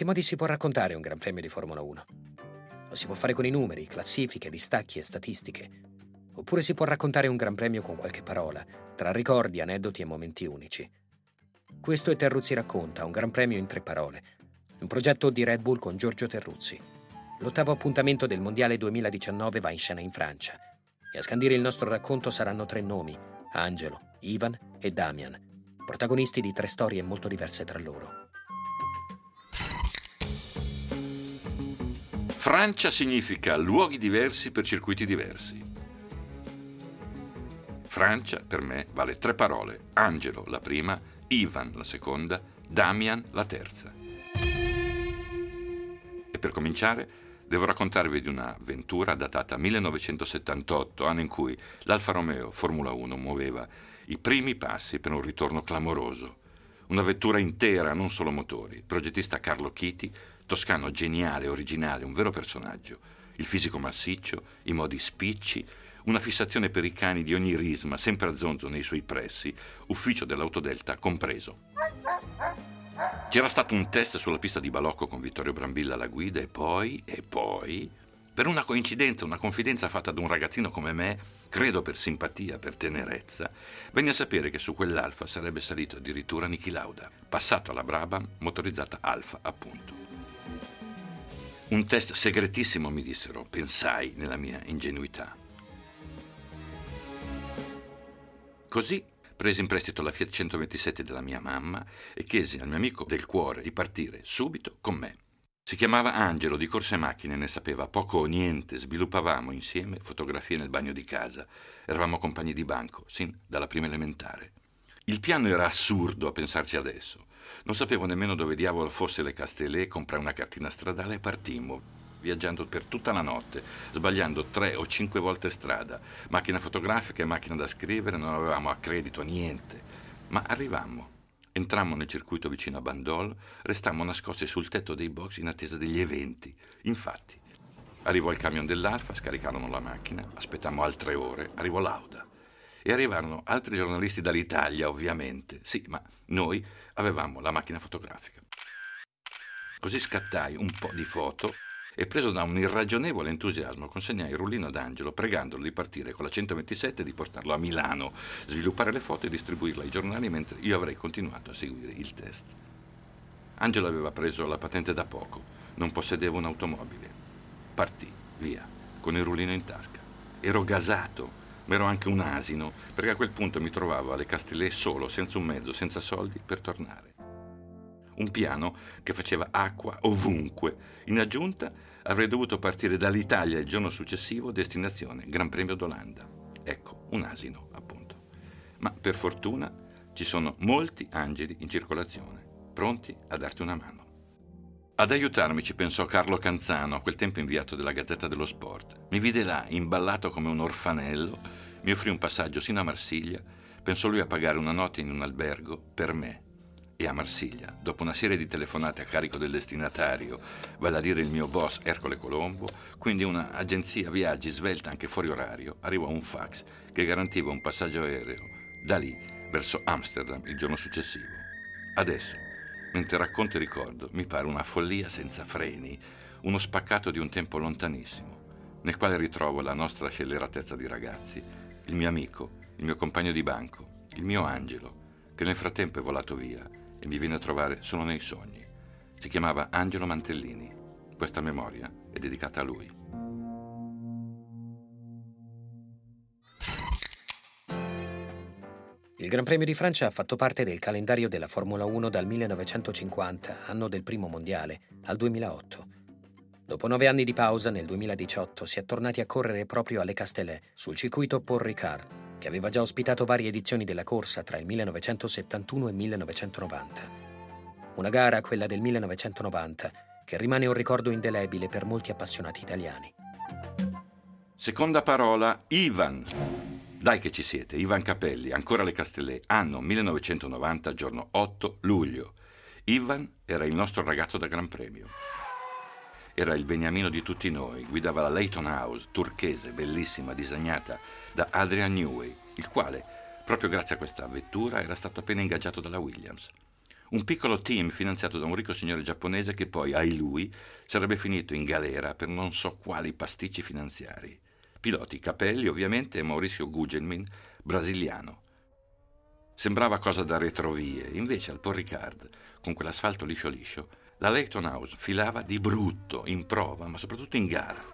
In quanti modi si può raccontare un Gran Premio di Formula 1? Lo si può fare con i numeri, classifiche, distacchi e statistiche. Oppure si può raccontare un Gran Premio con qualche parola, tra ricordi, aneddoti e momenti unici. Questo è Terruzzi racconta, un Gran Premio in tre parole. Un progetto di Red Bull con Giorgio Terruzzi. L'ottavo appuntamento del Mondiale 2019 va in scena in Francia. E a scandire il nostro racconto saranno tre nomi, Angelo, Ivan e Damian, protagonisti di tre storie molto diverse tra loro. Francia significa luoghi diversi per circuiti diversi. Francia per me vale tre parole, Angelo la prima, Ivan la seconda, Damian la terza. E per cominciare devo raccontarvi di un'avventura datata 1978, anno in cui l'Alfa Romeo Formula 1 muoveva i primi passi per un ritorno clamoroso. Una vettura intera, non solo motori. Progettista Carlo Chiti, toscano geniale, originale, un vero personaggio. Il fisico massiccio, i modi spicci, una fissazione per i cani di ogni risma, sempre a zonzo nei suoi pressi, ufficio dell'Autodelta compreso. C'era stato un test sulla pista di Balocco con Vittorio Brambilla alla guida e poi, e poi, per una coincidenza, una confidenza fatta da un ragazzino come me, credo per simpatia, per tenerezza, venne a sapere che su quell'Alfa sarebbe salito addirittura Niki Lauda, passato alla Brabham, motorizzata Alfa, appunto. Un test segretissimo, mi dissero, pensai nella mia ingenuità. Così presi in prestito la Fiat 127 della mia mamma e chiesi al mio amico del cuore di partire subito con me. Si chiamava Angelo, di corse macchine, ne sapeva poco o niente, sviluppavamo insieme fotografie nel bagno di casa. Eravamo compagni di banco, sin dalla prima elementare. Il piano era assurdo a pensarci adesso. Non sapevo nemmeno dove diavolo fosse le Castellet, comprai una cartina stradale e partimmo, viaggiando per tutta la notte, sbagliando tre o cinque volte strada. Macchina fotografica e macchina da scrivere, non avevamo accredito, niente. Ma arrivammo. Entrammo nel circuito vicino a Bandol, restammo nascosti sul tetto dei box in attesa degli eventi. Infatti, arrivò il camion dell'Alfa, scaricarono la macchina, aspettammo altre ore, arrivò Lauda. E arrivarono altri giornalisti dall'Italia, ovviamente. Sì, ma noi avevamo la macchina fotografica. Così scattai un po' di foto e preso da un irragionevole entusiasmo consegnai il rullino ad Angelo pregandolo di partire con la 127 e di portarlo a Milano, sviluppare le foto e distribuirle ai giornali mentre io avrei continuato a seguire il test. Angelo aveva preso la patente da poco, non possedevo un'automobile. Partì, via, con il rullino in tasca. Ero gasato, ma ero anche un asino, perché a quel punto mi trovavo alle Castellet solo, senza un mezzo, senza soldi per tornare un piano che faceva acqua ovunque. In aggiunta avrei dovuto partire dall'Italia il giorno successivo, destinazione Gran Premio d'Olanda. Ecco, un asino, appunto. Ma per fortuna ci sono molti angeli in circolazione, pronti a darti una mano. Ad aiutarmi ci pensò Carlo Canzano, a quel tempo inviato della Gazzetta dello Sport. Mi vide là, imballato come un orfanello, mi offrì un passaggio sino a Marsiglia, pensò lui a pagare una notte in un albergo per me, e a Marsiglia, dopo una serie di telefonate a carico del destinatario, vale a dire il mio boss Ercole Colombo, quindi un'agenzia viaggi svelta anche fuori orario, arrivò un fax che garantiva un passaggio aereo da lì verso Amsterdam il giorno successivo. Adesso, mentre racconto e ricordo, mi pare una follia senza freni, uno spaccato di un tempo lontanissimo, nel quale ritrovo la nostra scelleratezza di ragazzi, il mio amico, il mio compagno di banco, il mio angelo, che nel frattempo è volato via e mi viene a trovare solo nei sogni. Si chiamava Angelo Mantellini. Questa memoria è dedicata a lui. Il Gran Premio di Francia ha fatto parte del calendario della Formula 1 dal 1950, anno del primo mondiale, al 2008. Dopo nove anni di pausa, nel 2018 si è tornati a correre proprio alle Castellet, sul circuito Paul Ricard, che aveva già ospitato varie edizioni della corsa tra il 1971 e il 1990. Una gara, quella del 1990, che rimane un ricordo indelebile per molti appassionati italiani. Seconda parola, Ivan. Dai che ci siete, Ivan Capelli, ancora le Castellet, anno 1990, giorno 8 luglio. Ivan era il nostro ragazzo da Gran Premio. Era il beniamino di tutti noi, guidava la Leighton House, turchese, bellissima, disegnata da Adrian Newey, il quale, proprio grazie a questa vettura, era stato appena ingaggiato dalla Williams. Un piccolo team finanziato da un ricco signore giapponese che poi, ai lui, sarebbe finito in galera per non so quali pasticci finanziari. Piloti Capelli, ovviamente, e Maurizio Gugelmin, brasiliano. Sembrava cosa da retrovie, invece al Paul Ricard, con quell'asfalto liscio liscio, la Leighton House filava di brutto, in prova, ma soprattutto in gara.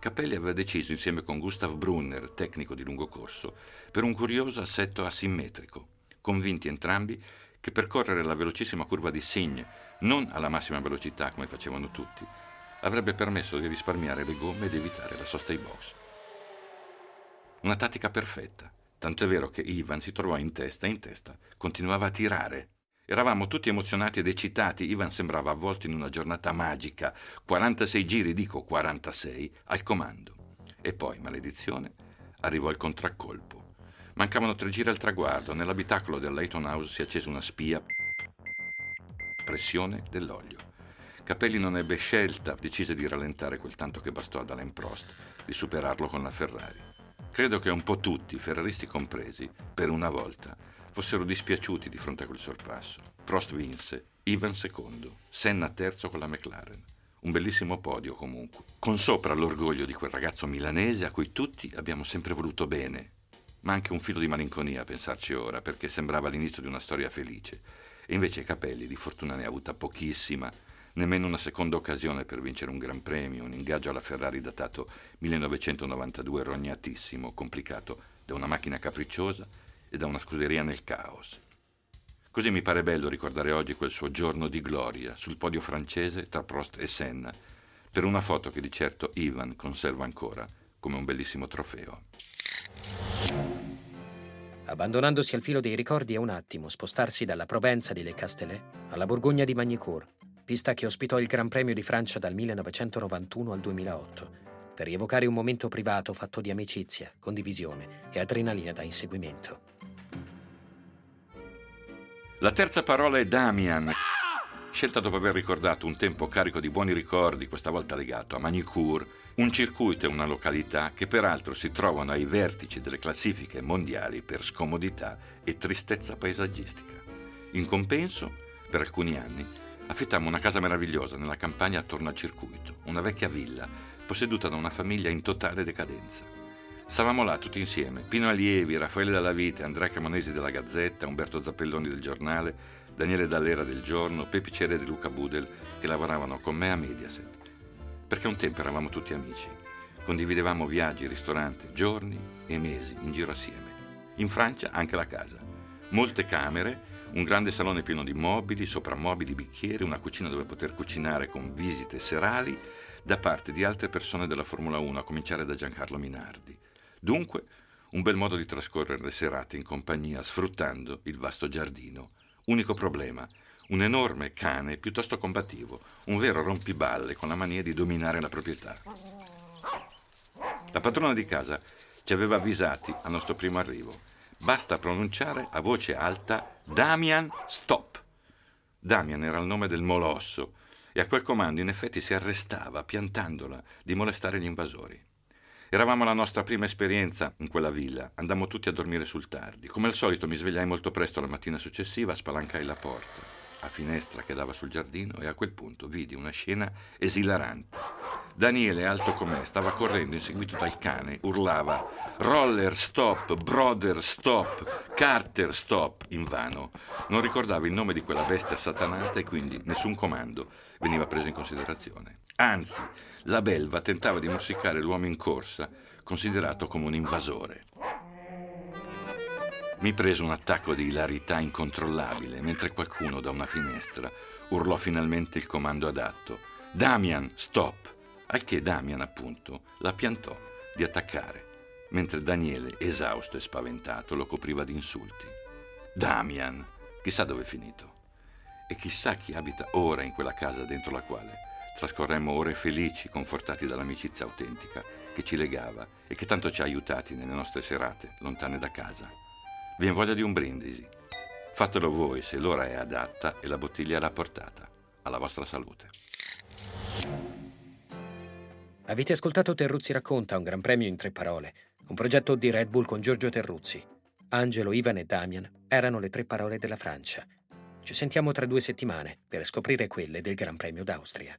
Capelli aveva deciso, insieme con Gustav Brunner, tecnico di lungo corso, per un curioso assetto asimmetrico, convinti entrambi che percorrere la velocissima curva di Signe, non alla massima velocità come facevano tutti, avrebbe permesso di risparmiare le gomme ed evitare la sosta ai box. Una tattica perfetta, tanto è vero che Ivan si trovò in testa in testa continuava a tirare. Eravamo tutti emozionati ed eccitati, Ivan sembrava avvolto in una giornata magica, 46 giri, dico 46, al comando. E poi, maledizione, arrivò il contraccolpo. Mancavano tre giri al traguardo. Nell'abitacolo del Leighton House si accese una spia. Pressione dell'olio. Capelli non ebbe scelta, decise di rallentare quel tanto che bastò ad Alain Prost, di superarlo con la Ferrari. Credo che un po' tutti, ferraristi compresi, per una volta, fossero dispiaciuti di fronte a quel sorpasso. Prost vinse, Ivan secondo, Senna terzo con la McLaren. Un bellissimo podio comunque, con sopra l'orgoglio di quel ragazzo milanese a cui tutti abbiamo sempre voluto bene, ma anche un filo di malinconia a pensarci ora, perché sembrava l'inizio di una storia felice. E invece Capelli di fortuna ne ha avuta pochissima, nemmeno una seconda occasione per vincere un Gran Premio, un ingaggio alla Ferrari datato 1992 rognatissimo, complicato da una macchina capricciosa e da una scuderia nel caos. Così mi pare bello ricordare oggi quel suo giorno di gloria sul podio francese tra Prost e Senna, per una foto che di certo Ivan conserva ancora come un bellissimo trofeo. Abbandonandosi al filo dei ricordi è un attimo spostarsi dalla Provenza di Le Castellet alla Borgogna di Magnicourt, pista che ospitò il Gran Premio di Francia dal 1991 al 2008, per rievocare un momento privato fatto di amicizia, condivisione e adrenalina da inseguimento. La terza parola è Damian, scelta dopo aver ricordato un tempo carico di buoni ricordi, questa volta legato a Magnicourt, un circuito e una località che peraltro si trovano ai vertici delle classifiche mondiali per scomodità e tristezza paesaggistica. In compenso, per alcuni anni, affittammo una casa meravigliosa nella campagna attorno al circuito, una vecchia villa posseduta da una famiglia in totale decadenza. Stavamo là tutti insieme, Pino Allievi, Raffaele Dalla Vite, Andrea Camonesi della Gazzetta, Umberto Zappelloni del Giornale, Daniele Dall'Era del Giorno, Pepi Cere e Luca Budel, che lavoravano con me a Mediaset perché un tempo eravamo tutti amici. Condividevamo viaggi, ristoranti, giorni e mesi in giro assieme. In Francia anche la casa. Molte camere, un grande salone pieno di mobili, soprammobili, bicchieri, una cucina dove poter cucinare con visite serali da parte di altre persone della Formula 1, a cominciare da Giancarlo Minardi. Dunque, un bel modo di trascorrere le serate in compagnia sfruttando il vasto giardino. Unico problema, un enorme cane piuttosto combattivo, un vero rompiballe con la mania di dominare la proprietà. La padrona di casa ci aveva avvisati al nostro primo arrivo. Basta pronunciare a voce alta Damian Stop. Damian era il nome del molosso e a quel comando in effetti si arrestava piantandola di molestare gli invasori. Eravamo alla nostra prima esperienza in quella villa, andammo tutti a dormire sul tardi. Come al solito mi svegliai molto presto la mattina successiva, spalancai la porta a finestra che dava sul giardino e a quel punto vidi una scena esilarante. Daniele, alto com'è, stava correndo inseguito dal cane, urlava Roller, stop, brother, stop, Carter, stop, invano. Non ricordava il nome di quella bestia satanata e quindi nessun comando veniva preso in considerazione. Anzi, la belva tentava di morsicare l'uomo in corsa, considerato come un invasore. Mi prese un attacco di ilarità incontrollabile mentre qualcuno da una finestra urlò finalmente il comando adatto. Damian, stop! Al che Damian, appunto, la piantò di attaccare, mentre Daniele, esausto e spaventato, lo copriva di insulti. Damian, chissà dove è finito. E chissà chi abita ora in quella casa dentro la quale trascorremmo ore felici, confortati dall'amicizia autentica che ci legava e che tanto ci ha aiutati nelle nostre serate lontane da casa. Vien voglia di un brindisi. Fatelo voi se l'ora è adatta e la bottiglia è alla portata. Alla vostra salute. Avete ascoltato Terruzzi racconta un gran premio in tre parole, un progetto di Red Bull con Giorgio Terruzzi. Angelo, Ivan e Damian erano le tre parole della Francia. Ci sentiamo tra due settimane per scoprire quelle del Gran Premio d'Austria.